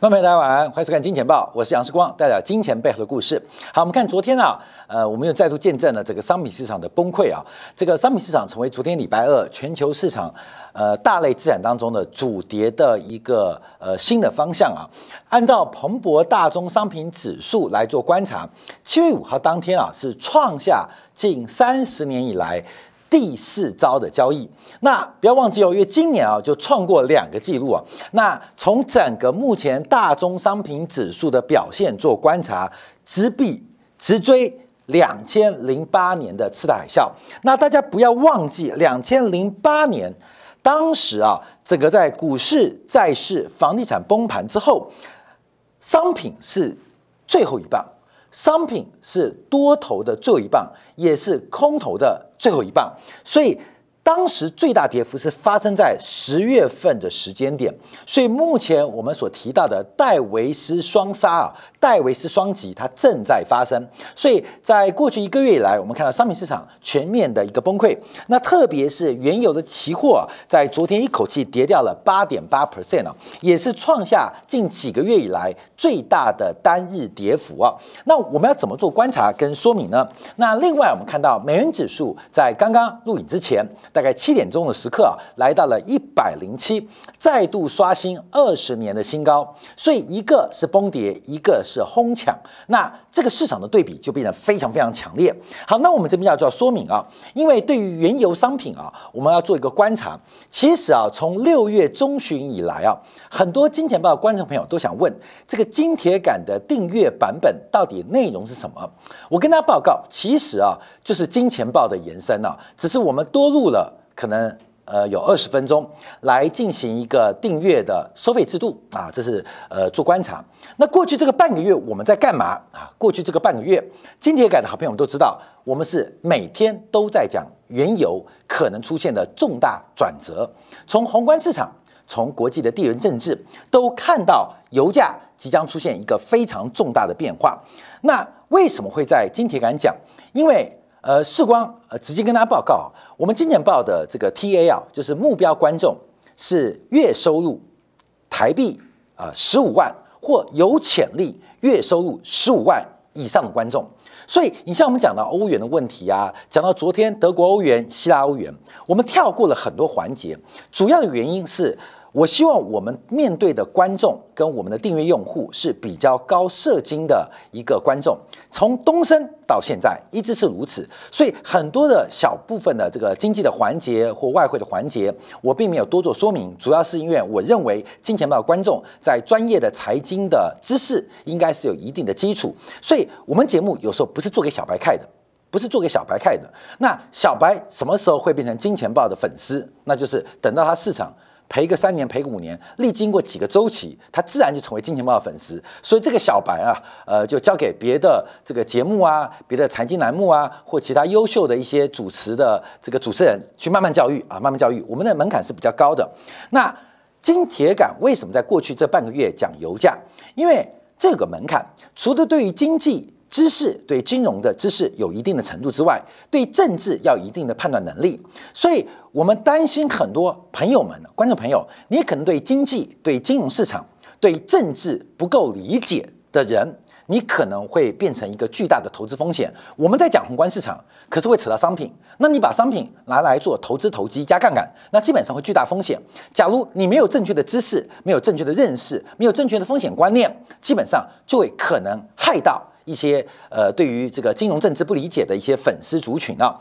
各位朋友，大家晚安，欢迎收看《金钱报》，我是杨世光，带来金钱背后的故事。好，我们看昨天啊，呃，我们又再度见证了这个商品市场的崩溃啊，这个商品市场成为昨天礼拜二全球市场呃大类资产当中的主跌的一个呃新的方向啊。按照彭博大宗商品指数来做观察，七月五号当天啊，是创下近三十年以来。第四招的交易，那不要忘记哦，因为今年啊就创过两个记录啊。那从整个目前大宗商品指数的表现做观察，直逼直追两千零八年的次贷海啸。那大家不要忘记，两千零八年当时啊，整个在股市、债市、房地产崩盘之后，商品是最后一棒。商品是多头的最后一棒，也是空头的最后一棒，所以。当时最大跌幅是发生在十月份的时间点，所以目前我们所提到的戴维斯双杀啊，戴维斯双击它正在发生。所以在过去一个月以来，我们看到商品市场全面的一个崩溃。那特别是原油的期货，在昨天一口气跌掉了八点八 percent 啊，也是创下近几个月以来最大的单日跌幅啊。那我们要怎么做观察跟说明呢？那另外我们看到美元指数在刚刚录影之前。大概七点钟的时刻啊，来到了一百零七，再度刷新二十年的新高。所以一个是崩跌，一个是哄抢，那这个市场的对比就变得非常非常强烈。好，那我们这边要就要说明啊，因为对于原油商品啊，我们要做一个观察。其实啊，从六月中旬以来啊，很多金钱报的观众朋友都想问，这个金铁杆的订阅版本到底内容是什么？我跟大家报告，其实啊，就是金钱报的延伸啊，只是我们多录了。可能呃有二十分钟来进行一个订阅的收费制度啊，这是呃做观察。那过去这个半个月我们在干嘛啊？过去这个半个月，金铁杆的好朋友们都知道，我们是每天都在讲原油可能出现的重大转折，从宏观市场，从国际的地缘政治，都看到油价即将出现一个非常重大的变化。那为什么会在金铁杆讲？因为呃，世光呃，直接跟大家报告，我们金钱报的这个 TA 啊，就是目标观众是月收入台币啊十五万或有潜力月收入十五万以上的观众。所以，你像我们讲到欧元的问题啊，讲到昨天德国欧元、希腊欧元，我们跳过了很多环节，主要的原因是。我希望我们面对的观众跟我们的订阅用户是比较高射精的一个观众，从东升到现在一直是如此，所以很多的小部分的这个经济的环节或外汇的环节，我并没有多做说明，主要是因为我认为金钱豹观众在专业的财经的知识应该是有一定的基础，所以我们节目有时候不是做给小白看的，不是做给小白看的。那小白什么时候会变成金钱豹的粉丝？那就是等到他市场。赔个三年，赔个五年，历经过几个周期，他自然就成为金钱豹的粉丝。所以这个小白啊，呃，就交给别的这个节目啊，别的财经栏目啊，或其他优秀的一些主持的这个主持人去慢慢教育啊，慢慢教育。我们的门槛是比较高的。那金铁杆为什么在过去这半个月讲油价？因为这个门槛，除了对于经济。知识对金融的知识有一定的程度之外，对政治要一定的判断能力。所以，我们担心很多朋友们、观众朋友，你可能对经济、对金融市场、对政治不够理解的人，你可能会变成一个巨大的投资风险。我们在讲宏观市场，可是会扯到商品。那你把商品拿来做投资、投机加杠杆，那基本上会巨大风险。假如你没有正确的知识、没有正确的认识、没有正确的风险观念，基本上就会可能害到。一些呃，对于这个金融政治不理解的一些粉丝族群啊，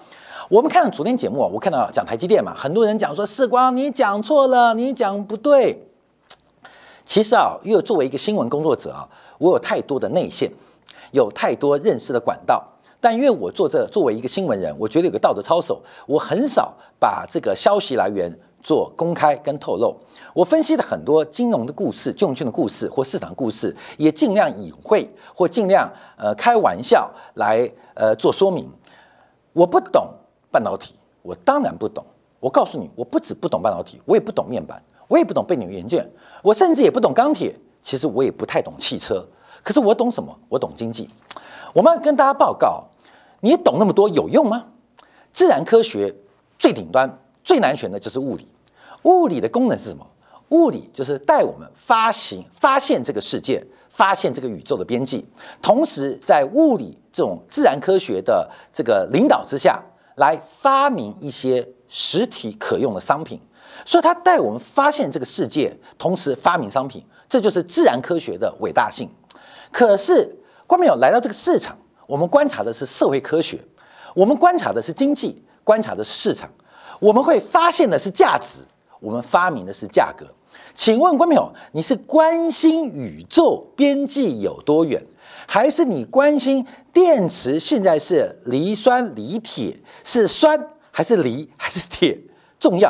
我们看了昨天节目啊，我看到讲台积电嘛，很多人讲说世光你讲错了，你讲不对。其实啊，因为作为一个新闻工作者啊，我有太多的内线，有太多认识的管道，但因为我做这作为一个新闻人，我觉得有个道德操守，我很少把这个消息来源。做公开跟透露，我分析的很多金融的故事、证券的故事或市场故事，也尽量隐晦或尽量呃开玩笑来呃做说明。我不懂半导体，我当然不懂。我告诉你，我不止不懂半导体，我也不懂面板，我也不懂背景元件，我甚至也不懂钢铁。其实我也不太懂汽车。可是我懂什么？我懂经济。我们要跟大家报告，你懂那么多有用吗？自然科学最顶端最难选的就是物理。物理的功能是什么？物理就是带我们发行发现这个世界，发现这个宇宙的边际，同时在物理这种自然科学的这个领导之下，来发明一些实体可用的商品。所以，它带我们发现这个世界，同时发明商品，这就是自然科学的伟大性。可是，观众友来到这个市场，我们观察的是社会科学，我们观察的是经济，观察的是市场，我们会发现的是价值，我们发明的是价格。请问观众朋友，你是关心宇宙边际有多远，还是你关心电池现在是磷酸锂铁是酸还是锂还是铁重要？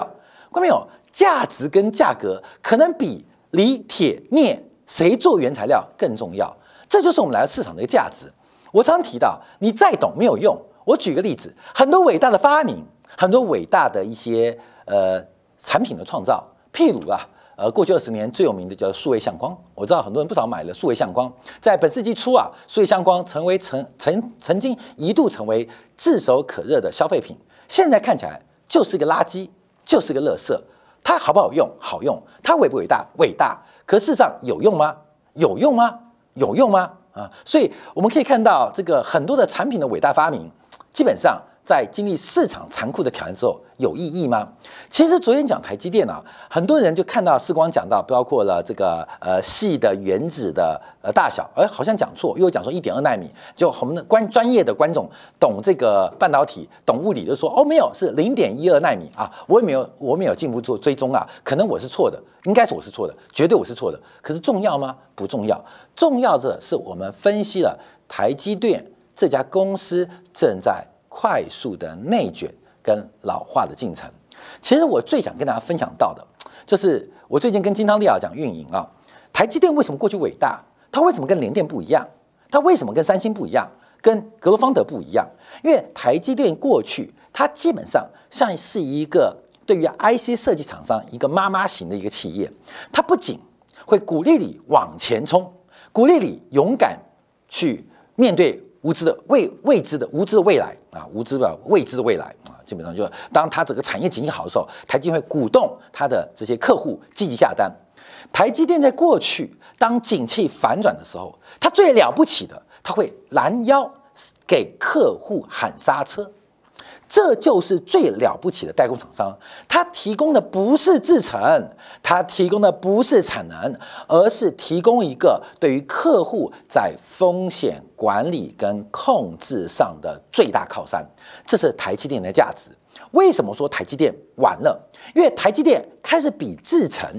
观众朋友，价值跟价格可能比锂铁镍谁做原材料更重要。这就是我们来到市场的一个价值。我常提到，你再懂没有用。我举个例子，很多伟大的发明，很多伟大的一些呃产品的创造，譬如啊，呃，过去二十年最有名的叫数位相框。我知道很多人不少买了数位相框，在本世纪初啊，数位相框成为曾曾曾经一度成为炙手可热的消费品，现在看起来就是个垃圾，就是个垃圾。它好不好用？好用。它伟不伟大？伟大。可事实上有用吗？有用吗？有用吗？啊，所以我们可以看到，这个很多的产品的伟大发明，基本上在经历市场残酷的挑战之后，有意义吗？其实昨天讲台积电啊，很多人就看到时光讲到，包括了这个呃细的原子的呃大小，哎，好像讲错，又讲说一点二纳米，就我们的观专业的观众懂这个半导体、懂物理，就说哦没有，是零点一二纳米啊，我也没有我没有进一步做追踪啊，可能我是错的，应该是我是错的，绝对我是错的，可是重要吗？不重要。重要的是，我们分析了台积电这家公司正在快速的内卷跟老化的进程。其实我最想跟大家分享到的，就是我最近跟金汤利亚讲运营啊，台积电为什么过去伟大？它为什么跟联电不一样？它为什么跟三星不一样？跟格罗方德不一样？因为台积电过去它基本上像是一个对于 IC 设计厂商一个妈妈型的一个企业，它不仅会鼓励你往前冲。鼓励你勇敢去面对无知的未未知的无知的未来啊，无知的未知的未来啊，基本上就当它整个产业景气好的时候，台积电会鼓动它的这些客户积极下单。台积电在过去当景气反转的时候，它最了不起的，它会拦腰给客户喊刹车。这就是最了不起的代工厂商，他提供的不是制程，他提供的不是产能，而是提供一个对于客户在风险管理跟控制上的最大靠山。这是台积电的价值。为什么说台积电完了？因为台积电开始比制程，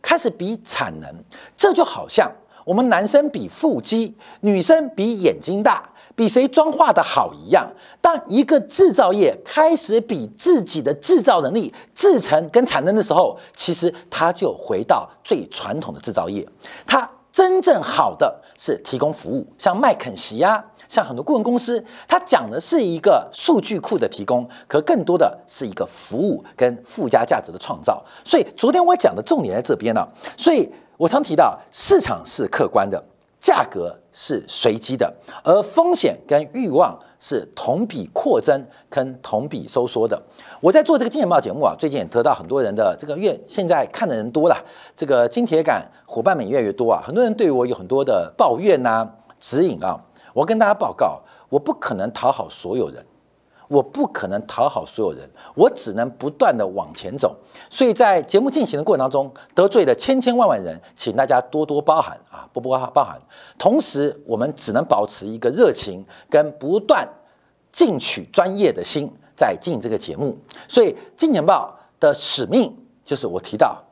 开始比产能，这就好像我们男生比腹肌，女生比眼睛大。比谁妆化的好一样。当一个制造业开始比自己的制造能力、制成跟产能的时候，其实它就回到最传统的制造业。它真正好的是提供服务，像麦肯锡呀，像很多顾问公司，它讲的是一个数据库的提供，可更多的是一个服务跟附加价值的创造。所以昨天我讲的重点在这边呢。所以我常提到，市场是客观的。价格是随机的，而风险跟欲望是同比扩增跟同比收缩的。我在做这个金钱报节目啊，最近也得到很多人的这个愿现在看的人多了，这个金铁杆伙伴们越来越多啊，很多人对我有很多的抱怨呐、指引啊。我跟大家报告，我不可能讨好所有人。我不可能讨好所有人，我只能不断的往前走。所以在节目进行的过程当中，得罪了千千万万人，请大家多多包涵啊，多多包涵。同时，我们只能保持一个热情跟不断进取专业的心，在进这个节目。所以，金钱豹的使命就是我提到。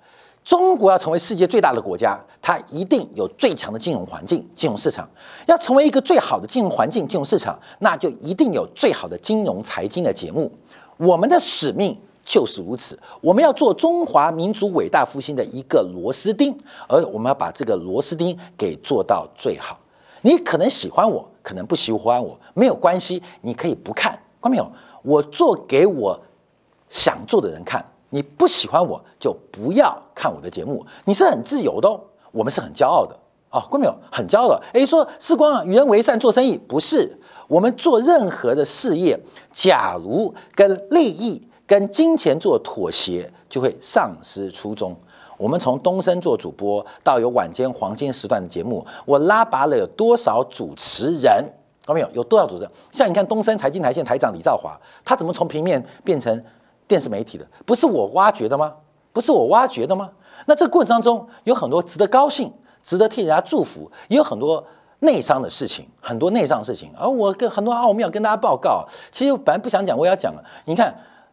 中国要成为世界最大的国家，它一定有最强的金融环境、金融市场。要成为一个最好的金融环境、金融市场，那就一定有最好的金融财经的节目。我们的使命就是如此，我们要做中华民族伟大复兴的一个螺丝钉，而我们要把这个螺丝钉给做到最好。你可能喜欢我，可能不喜欢我，没有关系，你可以不看，看没有？我做给我想做的人看。你不喜欢我就不要看我的节目，你是很自由的哦，我们是很骄傲的哦，过没有？很骄傲的。诶，说世光啊，与人为善做生意不是我们做任何的事业，假如跟利益、跟金钱做妥协，就会丧失初衷。我们从东升做主播到有晚间黄金时段的节目，我拉拔了有多少主持人？看到没有？有多少主持人？像你看东升财经台线台长李兆华，他怎么从平面变成电视媒体的？不是我挖掘的吗？不是我挖掘的吗？那这个过程当中有很多值得高兴、值得替人家祝福，也有很多内伤的事情，很多内伤的事情。而我跟很多奥妙跟大家报告，其实本来不想讲，我要讲了。你看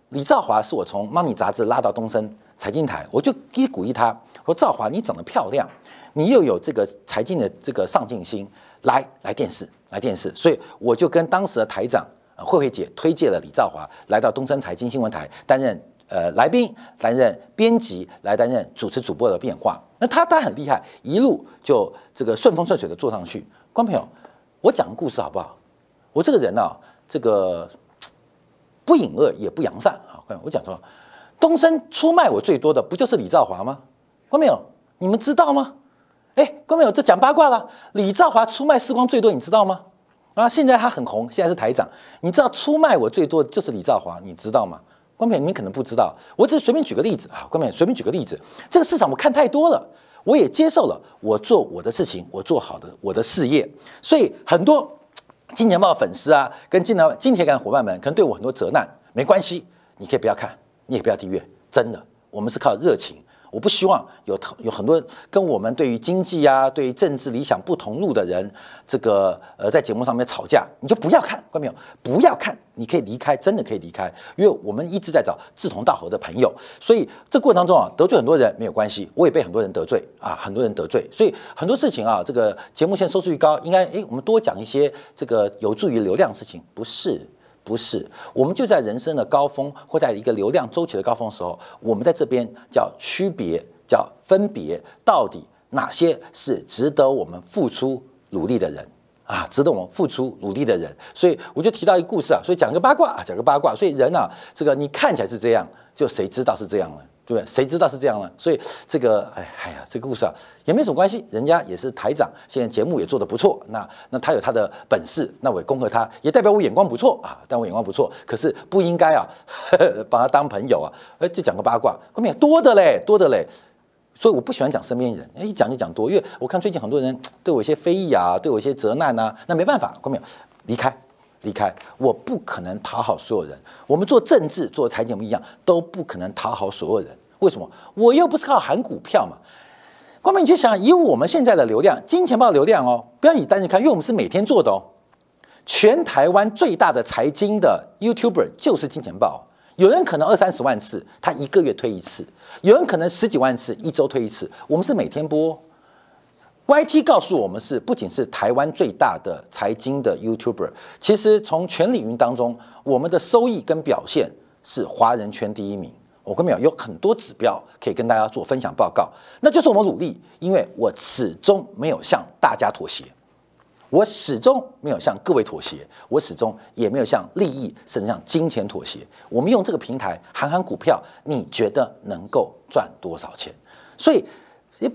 李兆华是我从《Money》杂志拉到东升财经台，我就一鼓励他，我说兆华你长得漂亮，你又有这个财经的这个上进心，来来电视，来电视。所以我就跟当时的台长慧慧姐推荐了李兆华来到东森财经新闻台担任。呃，来宾担任编辑，来担任主持主播的变化。那他当然很厉害，一路就这个顺风顺水的做上去。观众朋友，我讲个故事好不好？我这个人呢，这个不隐恶也不扬善啊。我讲说，东升出卖我最多的不就是李兆华吗？观众朋友，你们知道吗？哎，观众朋友，这讲八卦了。李兆华出卖时光最多，你知道吗？啊，现在他很红，现在是台长。你知道出卖我最多的就是李兆华，你知道吗？观众你可能不知道，我只是随便举个例子啊。观众随便举个例子，这个市场我看太多了，我也接受了。我做我的事情，我做好的我的事业，所以很多金钱豹粉丝啊，跟金钱金钱感伙伴们，可能对我很多责难，没关系，你可以不要看，你也不要订阅，真的，我们是靠热情。我不希望有有很多跟我们对于经济啊、对于政治理想不同路的人，这个呃在节目上面吵架，你就不要看，看到没有？不要看，你可以离开，真的可以离开，因为我们一直在找志同道合的朋友，所以这过程当中啊，得罪很多人没有关系，我也被很多人得罪啊，很多人得罪，所以很多事情啊，这个节目现在收视率高，应该诶，我们多讲一些这个有助于流量的事情，不是。不是，我们就在人生的高峰，或在一个流量周期的高峰时候，我们在这边叫区别，叫分别，到底哪些是值得我们付出努力的人啊？值得我们付出努力的人。所以我就提到一个故事啊，所以讲个八卦啊，讲个八卦。所以人啊，这个你看起来是这样，就谁知道是这样呢？对？谁知道是这样呢？所以这个，哎哎呀，这个故事啊，也没什么关系。人家也是台长，现在节目也做得不错。那那他有他的本事，那我也恭贺他，也代表我眼光不错啊。但我眼光不错，可是不应该啊，把他当朋友啊。哎，就讲个八卦，后面多的嘞，多的嘞。所以我不喜欢讲身边人，一讲就讲多，因为我看最近很多人对我一些非议啊，对我一些责难呐，那没办法，后面离开。离开，我不可能讨好所有人。我们做政治、做财经不一样，都不可能讨好所有人。为什么？我又不是靠喊股票嘛。光明，你去想，以我们现在的流量，金钱豹流量哦，不要以单日看，因为我们是每天做的哦。全台湾最大的财经的 YouTuber 就是金钱豹。有人可能二三十万次，他一个月推一次；有人可能十几万次，一周推一次。我们是每天播。YT 告诉我们是不仅是台湾最大的财经的 YouTuber，其实从全领域当中，我们的收益跟表现是华人圈第一名。我跟你讲，有很多指标可以跟大家做分享报告，那就是我们努力，因为我始终没有向大家妥协，我始终没有向各位妥协，我始终也没有向利益甚至向金钱妥协。我们用这个平台喊喊股票，你觉得能够赚多少钱？所以。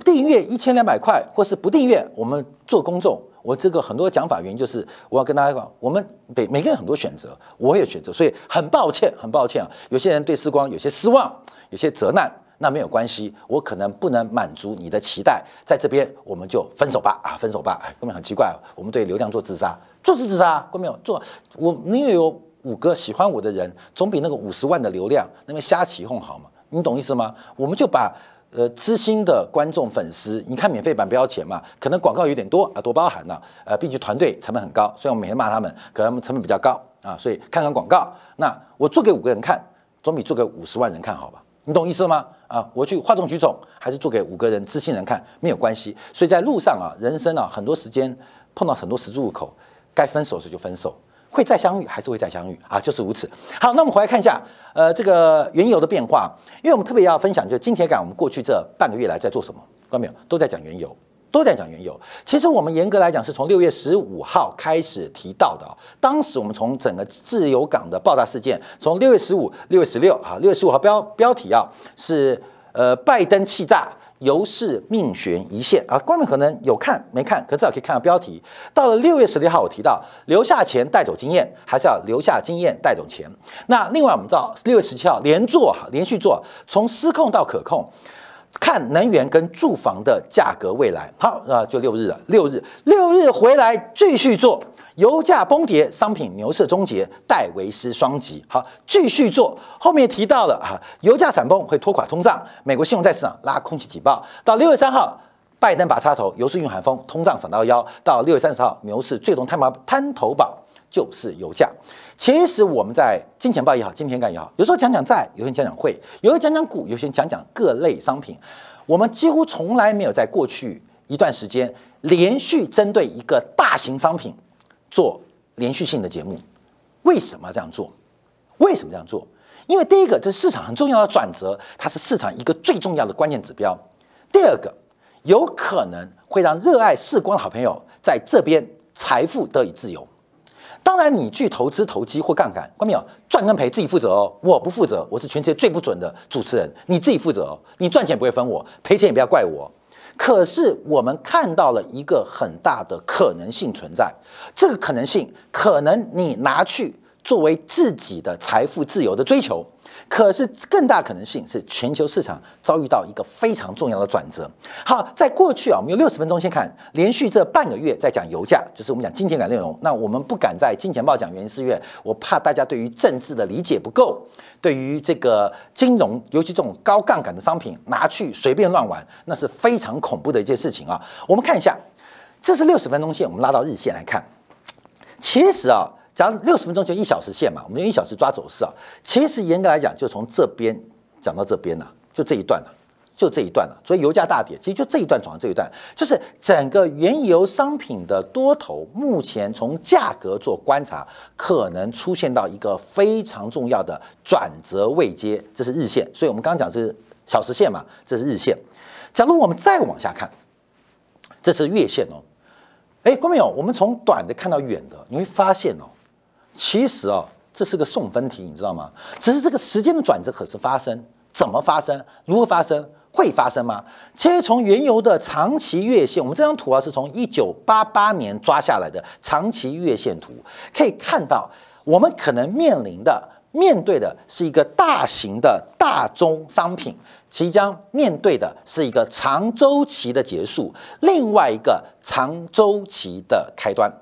订阅一千两百块，或是不订阅，我们做公众。我这个很多讲法原因就是，我要跟大家讲，我们每每个人很多选择，我也选择，所以很抱歉，很抱歉啊。有些人对时光有些失望，有些责难，那没有关系，我可能不能满足你的期待，在这边我们就分手吧啊，分手吧。哎，根本很奇怪，我们对流量做自杀，做是自杀，根本没有做。我你也有五个喜欢我的人，总比那个五十万的流量那边瞎起哄好嘛？你懂意思吗？我们就把。呃，知心的观众粉丝，你看免费版不要钱嘛？可能广告有点多啊，多包含了。呃，毕竟团队成本很高，虽然我每天骂他们，可能成本比较高啊，所以看看广告。那我做给五个人看，总比做给五十万人看好吧？你懂意思了吗？啊，我去哗众取宠，还是做给五个人知心人看没有关系。所以在路上啊，人生啊，很多时间碰到很多十字路口，该分手时就分手。会再相遇，还是会再相遇啊？就是如此。好，那我们回来看一下，呃，这个原油的变化，因为我们特别要分享，就是金铁杆，我们过去这半个月来在做什么？看到没有？都在讲原油，都在讲原油。其实我们严格来讲，是从六月十五号开始提到的。当时我们从整个自由港的爆炸事件，从六月十五、六月十六啊，六月十五号标标题啊是呃拜登气炸。由是命悬一线啊！观众可能有看没看，可至少可以看到标题。到了六月十六号，我提到留下钱带走经验，还是要留下经验带走钱。那另外我们知道，六月十七号连做哈连续做，从失控到可控，看能源跟住房的价格未来。好，那就六日了，六日六日回来继续做。油价崩跌，商品牛市终结，戴维斯双击。好，继续做。后面提到了哈，油价闪崩会拖垮通胀，美国信用债市场拉空气挤爆。到六月三号，拜登拔插头，油市运寒风，通胀闪到腰。到六月三十号，牛市最终摊保摊头宝就是油价。其实我们在金钱报也好，金钱感也好，有时候讲讲债，有人讲讲汇，有时候讲讲股，有些人讲讲各类商品。我们几乎从来没有在过去一段时间连续针对一个大型商品。做连续性的节目，为什么这样做？为什么这样做？因为第一个，这是市场很重要的转折，它是市场一个最重要的关键指标。第二个，有可能会让热爱视光的好朋友在这边财富得以自由。当然，你去投资、投机或杠杆，关没有赚跟赔自己负责哦，我不负责，我是全世界最不准的主持人，你自己负责哦。你赚钱不会分我，赔钱也不要怪我。可是我们看到了一个很大的可能性存在，这个可能性可能你拿去作为自己的财富自由的追求。可是更大可能性是全球市场遭遇到一个非常重要的转折。好，在过去啊，我们有六十分钟先看连续这半个月在讲油价，就是我们讲金钱感内容。那我们不敢在金钱报讲原因是因为我怕大家对于政治的理解不够，对于这个金融，尤其这种高杠杆的商品拿去随便乱玩，那是非常恐怖的一件事情啊。我们看一下，这是六十分钟线，我们拉到日线来看，其实啊。假如六十分钟就一小时线嘛，我们用一小时抓走势啊。其实严格来讲，就从这边讲到这边了，就这一段了，就这一段了。所以油价大跌，其实就这一段转到这一段，就是整个原油商品的多头，目前从价格做观察，可能出现到一个非常重要的转折位阶，这是日线。所以我们刚刚讲是小时线嘛，这是日线。假如我们再往下看，这是月线哦。哎，观众朋友，我们从短的看到远的，你会发现哦。其实哦，这是个送分题，你知道吗？只是这个时间的转折可是发生，怎么发生？如何发生？会发生吗？其实从原油的长期月线，我们这张图啊是从一九八八年抓下来的长期月线图，可以看到，我们可能面临的、面对的是一个大型的大宗商品即将面对的是一个长周期的结束，另外一个长周期的开端。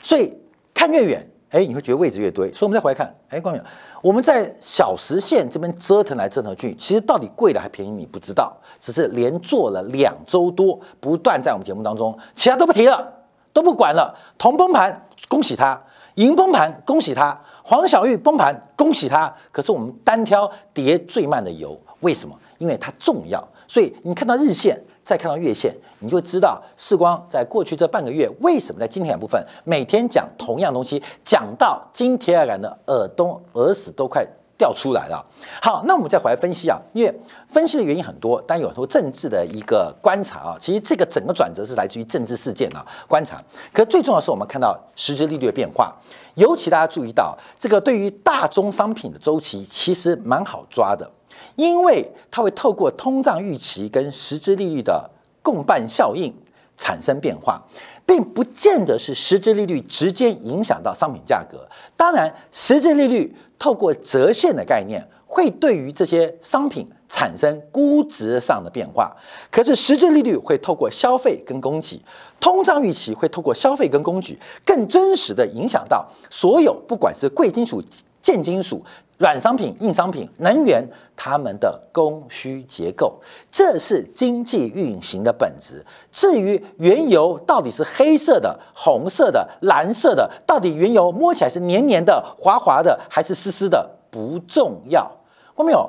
所以看越远。哎，你会觉得位置越堆，所以我们再回来看，哎，观众朋友，我们在小时线这边折腾来折腾去，其实到底贵的还便宜，你不知道，只是连做了两周多，不断在我们节目当中，其他都不提了，都不管了。铜崩盘，恭喜他；银崩盘，恭喜他；黄小玉崩盘，恭喜他。可是我们单挑跌最慢的油，为什么？因为它重要。所以你看到日线。再看到月线，你就知道世光在过去这半个月为什么在金铁杆部分每天讲同样东西，讲到金铁杆的耳东耳屎都快掉出来了。好，那我们再回来分析啊，因为分析的原因很多，但有很多政治的一个观察啊。其实这个整个转折是来自于政治事件啊，观察。可最重要的是我们看到实质利率的变化，尤其大家注意到这个对于大宗商品的周期其实蛮好抓的。因为它会透过通胀预期跟实质利率的共伴效应产生变化，并不见得是实质利率直接影响到商品价格。当然，实质利率透过折现的概念，会对于这些商品产生估值上的变化。可是，实质利率会透过消费跟供给，通胀预期会透过消费跟供给，更真实的影响到所有不管是贵金属、贱金属。软商品、硬商品、能源，它们的供需结构，这是经济运行的本质。至于原油到底是黑色的、红色的、蓝色的，到底原油摸起来是黏黏的、滑滑的，还是湿湿的，不重要。我没有？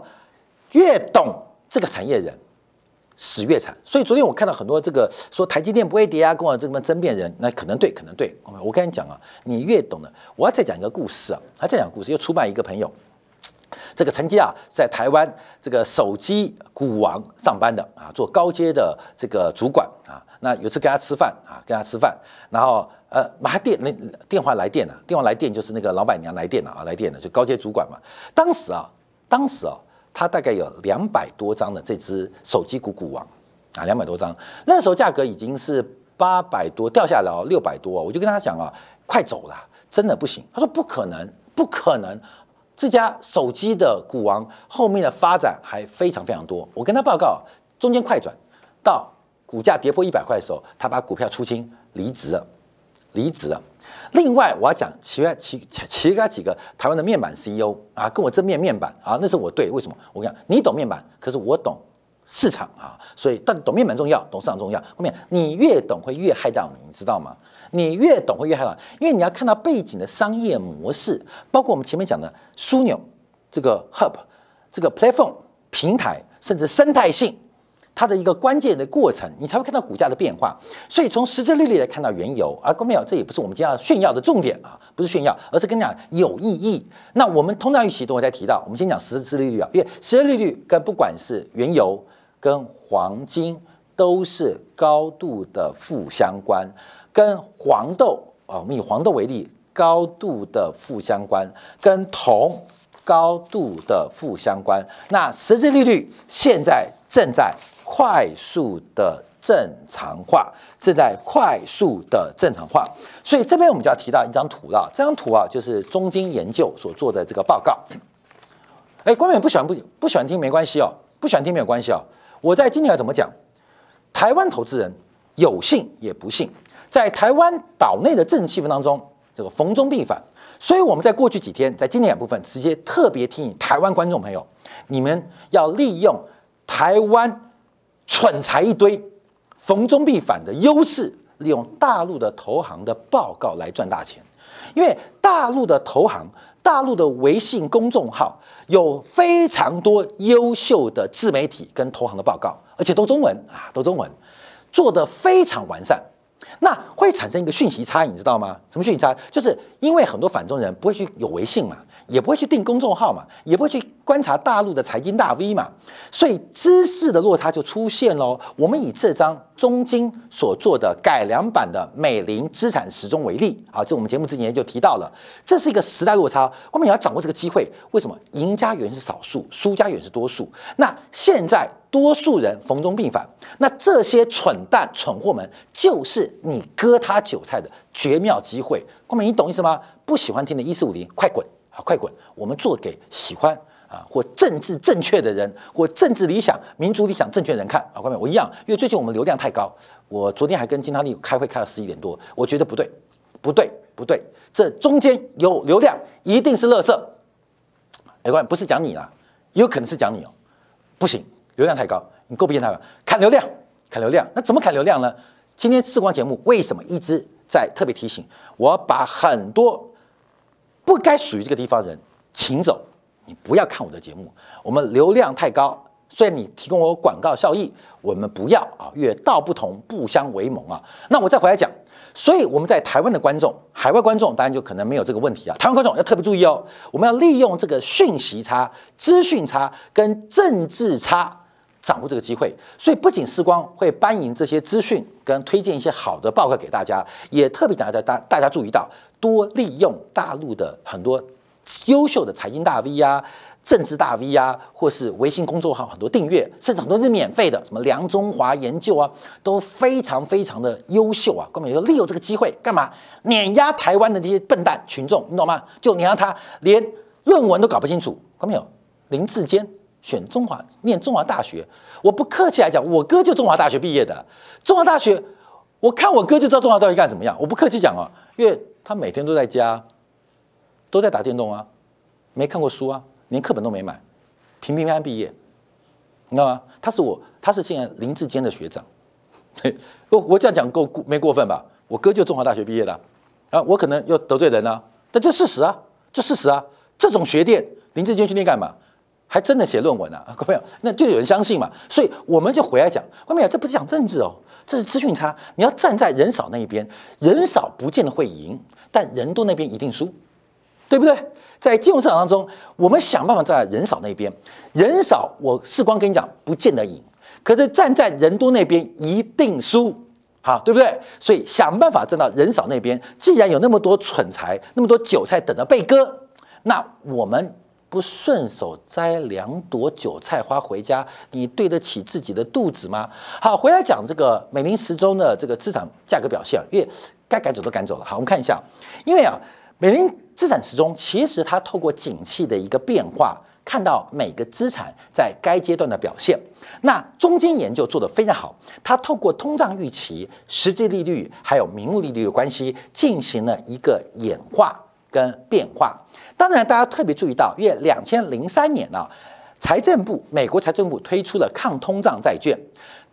越懂这个产业人，死越惨。所以昨天我看到很多这个说台积电不会跌啊，跟我这么争辩人，那可能对，可能对。我跟你讲啊，你越懂的，我要再讲一个故事啊，还再讲故事，又出卖一个朋友。这个曾经啊，在台湾这个手机股王上班的啊，做高阶的这个主管啊，那有次跟他吃饭啊，跟他吃饭，然后呃，马上电那电话来电了，电话来电就是那个老板娘来电了啊，来电了就高阶主管嘛。当时啊，当时啊，他大概有两百多张的这只手机股股王啊，两百多张，那时候价格已经是八百多，掉下来哦，六百多，我就跟他讲啊，快走了，真的不行。他说不可能，不可能。这家手机的股王后面的发展还非常非常多。我跟他报告，中间快转到股价跌破一百块的时候，他把股票出清离职了，离职了。另外，我要讲其他其其他几个台湾的面板 CEO 啊，跟我正面面板啊，那是我对，为什么？我跟你讲，你懂面板，可是我懂市场啊，所以但懂面板重要，懂市场重要。后面你越懂会越害到你，你知道吗？你越懂会越害怕，因为你要看到背景的商业模式，包括我们前面讲的枢纽、这个 Hub、这个 Platform 平台，甚至生态性。它的一个关键的过程，你才会看到股价的变化。所以从实质利率来看到原油，而，各位有，这也不是我们今天要炫耀的重点啊，不是炫耀，而是跟你讲有意义。那我们通胀预期等会再提到，我们先讲实质利率啊，因为实质利率跟不管是原油跟黄金都是高度的负相关，跟黄豆啊，我们以黄豆为例，高度的负相关，跟铜高度的负相关。那实质利率现在正在。快速的正常化正在快速的正常化，所以这边我们就要提到一张图了。这张图啊，就是中金研究所做的这个报告。哎，观众不喜欢不不喜欢听没关系哦，不喜欢听没有关系哦。我在今年要怎么讲？台湾投资人有幸也不幸，在台湾岛内的政治气氛当中，这个逢中必反。所以我们在过去几天，在今年部分直接特别提醒台湾观众朋友，你们要利用台湾。蠢材一堆，逢中必反的优势，利用大陆的投行的报告来赚大钱。因为大陆的投行、大陆的微信公众号有非常多优秀的自媒体跟投行的报告，而且都中文啊，都中文，做得非常完善。那会产生一个讯息差，你知道吗？什么讯息差？就是因为很多反中人不会去有微信嘛。也不会去订公众号嘛，也不会去观察大陆的财经大 V 嘛，所以知识的落差就出现喽。我们以这张中金所做的改良版的美林资产时钟为例，好，这我们节目之前就提到了，这是一个时代落差，我们也要掌握这个机会。为什么赢家远是少数，输家远是多数？那现在多数人逢中必反，那这些蠢蛋蠢货们就是你割他韭菜的绝妙机会。光明，你懂意思吗？不喜欢听的一四五零，快滚！啊，快滚！我们做给喜欢啊或政治正确的人，或政治理想、民族理想正确的人看啊。各位，我一样，因为最近我们流量太高。我昨天还跟金汤力开会，开到十一点多，我觉得不对，不对，不对，这中间有流量，一定是垃圾。哎，各位，不是讲你啦，有可能是讲你哦。不行，流量太高，你够不够太高？砍流量，砍流量。那怎么砍流量呢？今天视光节目为什么一直在特别提醒我把很多。不该属于这个地方的人，请走！你不要看我的节目，我们流量太高，虽然你提供我广告效益，我们不要啊，越道不同不相为谋啊。那我再回来讲，所以我们在台湾的观众，海外观众当然就可能没有这个问题啊。台湾观众要特别注意哦，我们要利用这个讯息差、资讯差跟政治差。掌握这个机会，所以不仅时光会搬赢这些资讯，跟推荐一些好的报告给大家，也特别讲大大大家注意到，多利用大陆的很多优秀的财经大 V 呀、政治大 V 呀，或是微信公众号很多订阅，甚至很多是免费的，什么梁中华研究啊，都非常非常的优秀啊。根本就利用这个机会干嘛？碾压台湾的这些笨蛋群众，你懂吗？就碾压他，连论文都搞不清楚。看到没有？林志坚。选中华念中华大学，我不客气来讲，我哥就中华大学毕业的。中华大学，我看我哥就知道中华大学干怎么样。我不客气讲啊，因为他每天都在家，都在打电动啊，没看过书啊，连课本都没买，平平安安毕业，你知道吗？他是我，他是现在林志坚的学长。我我这样讲够没过分吧？我哥就中华大学毕业的啊，我可能又得罪人了，但这事实啊，这事实啊，这种学店林志坚去念干嘛？还真的写论文啊，各位，那就有人相信嘛，所以我们就回来讲，各位朋友，这不是讲政治哦，这是资讯差。你要站在人少那一边，人少不见得会赢，但人多那边一定输，对不对？在金融市场当中，我们想办法站在人少那边，人少，我世光跟你讲，不见得赢，可是站在人多那边一定输，好，对不对？所以想办法站到人少那边。既然有那么多蠢材，那么多韭菜等着被割，那我们。不顺手摘两朵韭菜花回家，你对得起自己的肚子吗？好，回来讲这个美林时钟的这个资产价格表现，因为该赶走都赶走了。好，我们看一下，因为啊，美林资产时钟其实它透过景气的一个变化，看到每个资产在该阶段的表现。那中间研究做得非常好，它透过通胀预期、实际利率还有名目利率的关系，进行了一个演化跟变化。当然，大家特别注意到，因为两千零三年啊，财政部美国财政部推出了抗通胀债券，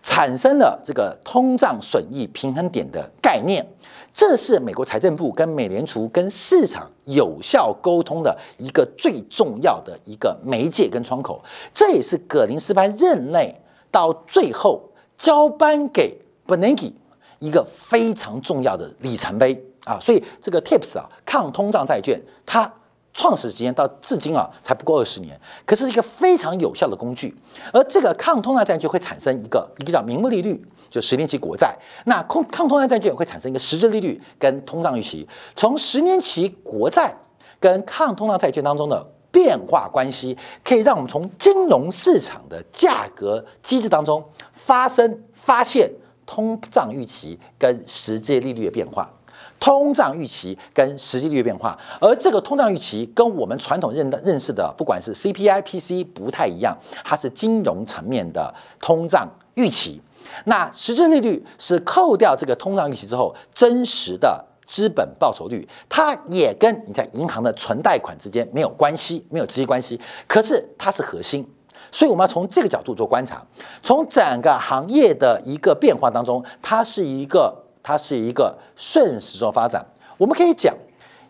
产生了这个通胀损益平衡点的概念。这是美国财政部跟美联储跟市场有效沟通的一个最重要的一个媒介跟窗口，这也是葛林斯潘任内到最后交班给 Bernanke 一个非常重要的里程碑啊！所以这个 TIPS 啊，抗通胀债券，它。创始时间到至今啊，才不过二十年，可是一个非常有效的工具。而这个抗通胀债券会产生一个一个叫名目利率，就十年期国债。那抗抗通胀债券会产生一个实质利率跟通胀预期。从十年期国债跟抗通胀债券当中的变化关系，可以让我们从金融市场的价格机制当中发生发现通胀预期跟实际利率的变化。通胀预期跟实际利率变化，而这个通胀预期跟我们传统认的认识的，不管是 CPI、PC 不太一样，它是金融层面的通胀预期。那实质利率是扣掉这个通胀预期之后真实的资本报酬率，它也跟你在银行的存贷款之间没有关系，没有直接关系。可是它是核心，所以我们要从这个角度做观察，从整个行业的一个变化当中，它是一个。它是一个顺时钟发展，我们可以讲，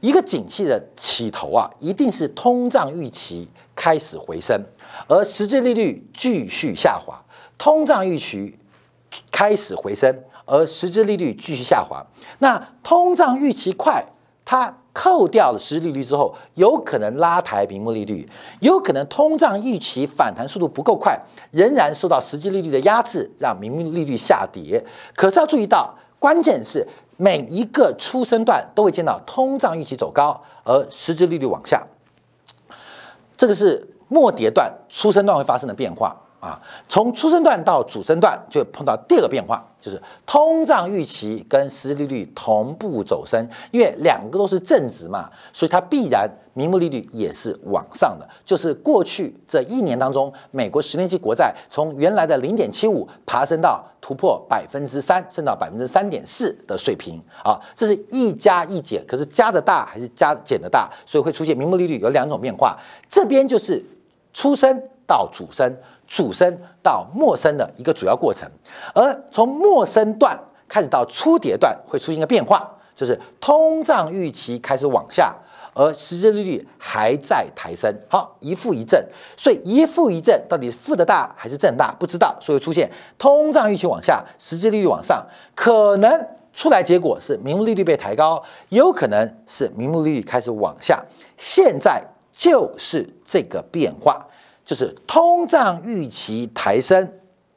一个景气的起头啊，一定是通胀预期开始回升，而实际利率继续下滑。通胀预期开始回升，而实际利率继续下滑。那通胀预期快，它扣掉了实际利率之后，有可能拉抬屏幕利率，有可能通胀预期反弹速度不够快，仍然受到实际利率的压制，让名目利率下跌。可是要注意到。关键是每一个出生段都会见到通胀预期走高，而实质利率往下。这个是末跌段出生段会发生的变化。啊，从出生段到主升段就碰到第二个变化，就是通胀预期跟实际利率同步走升，因为两个都是正值嘛，所以它必然名目利率也是往上的。就是过去这一年当中，美国十年期国债从原来的零点七五爬升到突破百分之三，升到百分之三点四的水平啊，这是一加一减，可是加的大还是加减的大，所以会出现名目利率有两种变化。这边就是出生到主升。主升到末升的一个主要过程，而从末升段开始到初跌段会出现一个变化，就是通胀预期开始往下，而实际利率还在抬升。好，一负一正，所以一负一正到底负的大还是正大不知道，所以出现通胀预期往下，实际利率往上，可能出来结果是名目利率被抬高，有可能是名目利率开始往下。现在就是这个变化。就是通胀预期抬升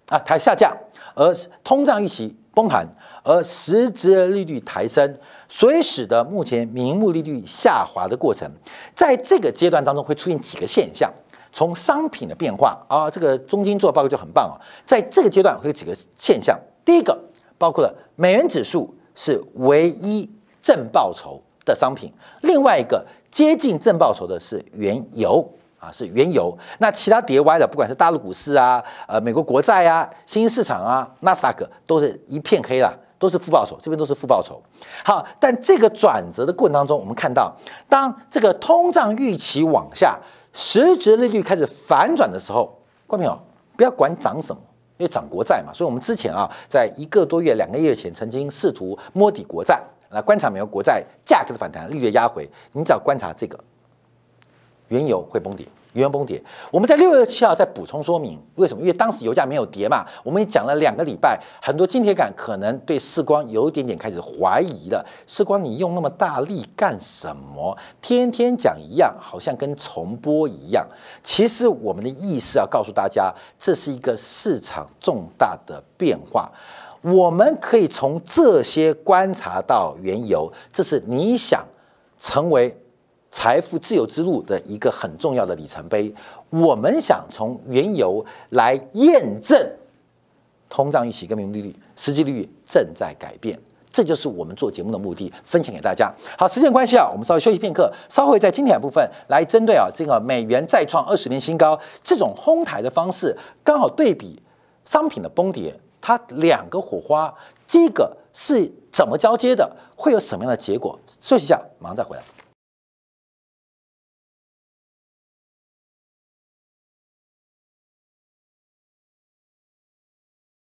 啊，抬下降，而通胀预期崩盘，而实质利率抬升，所以使得目前名目利率下滑的过程，在这个阶段当中会出现几个现象。从商品的变化啊，这个中金做报告就很棒啊，在这个阶段会有几个现象。第一个包括了美元指数是唯一正报酬的商品，另外一个接近正报酬的是原油。啊，是原油。那其他跌歪的，不管是大陆股市啊，呃，美国国债啊，新兴市场啊，纳斯达克都是一片黑了，都是负报酬，这边都是负报酬。好，但这个转折的过程当中，我们看到，当这个通胀预期往下，实质利率开始反转的时候，观众朋友不要管涨什么，因为涨国债嘛。所以，我们之前啊，在一个多月、两个月前，曾经试图摸底国债，来观察美国国债价格的反弹，利率压回。你只要观察这个。原油会崩跌，原油崩跌。我们在六月七号再补充说明为什么？因为当时油价没有跌嘛。我们也讲了两个礼拜，很多金铁杆可能对世光有一点点开始怀疑了。世光，你用那么大力干什么？天天讲一样，好像跟重播一样。其实我们的意思要告诉大家，这是一个市场重大的变化。我们可以从这些观察到原油，这是你想成为。财富自由之路的一个很重要的里程碑，我们想从原油来验证通胀预期跟名利率、实际利率正在改变，这就是我们做节目的目的，分享给大家。好，时间关系啊，我们稍微休息片刻，稍后在今天的部分来针对啊这个美元再创二十年新高这种哄抬的方式，刚好对比商品的崩跌，它两个火花，这个是怎么交接的，会有什么样的结果？休息一下，马上再回来。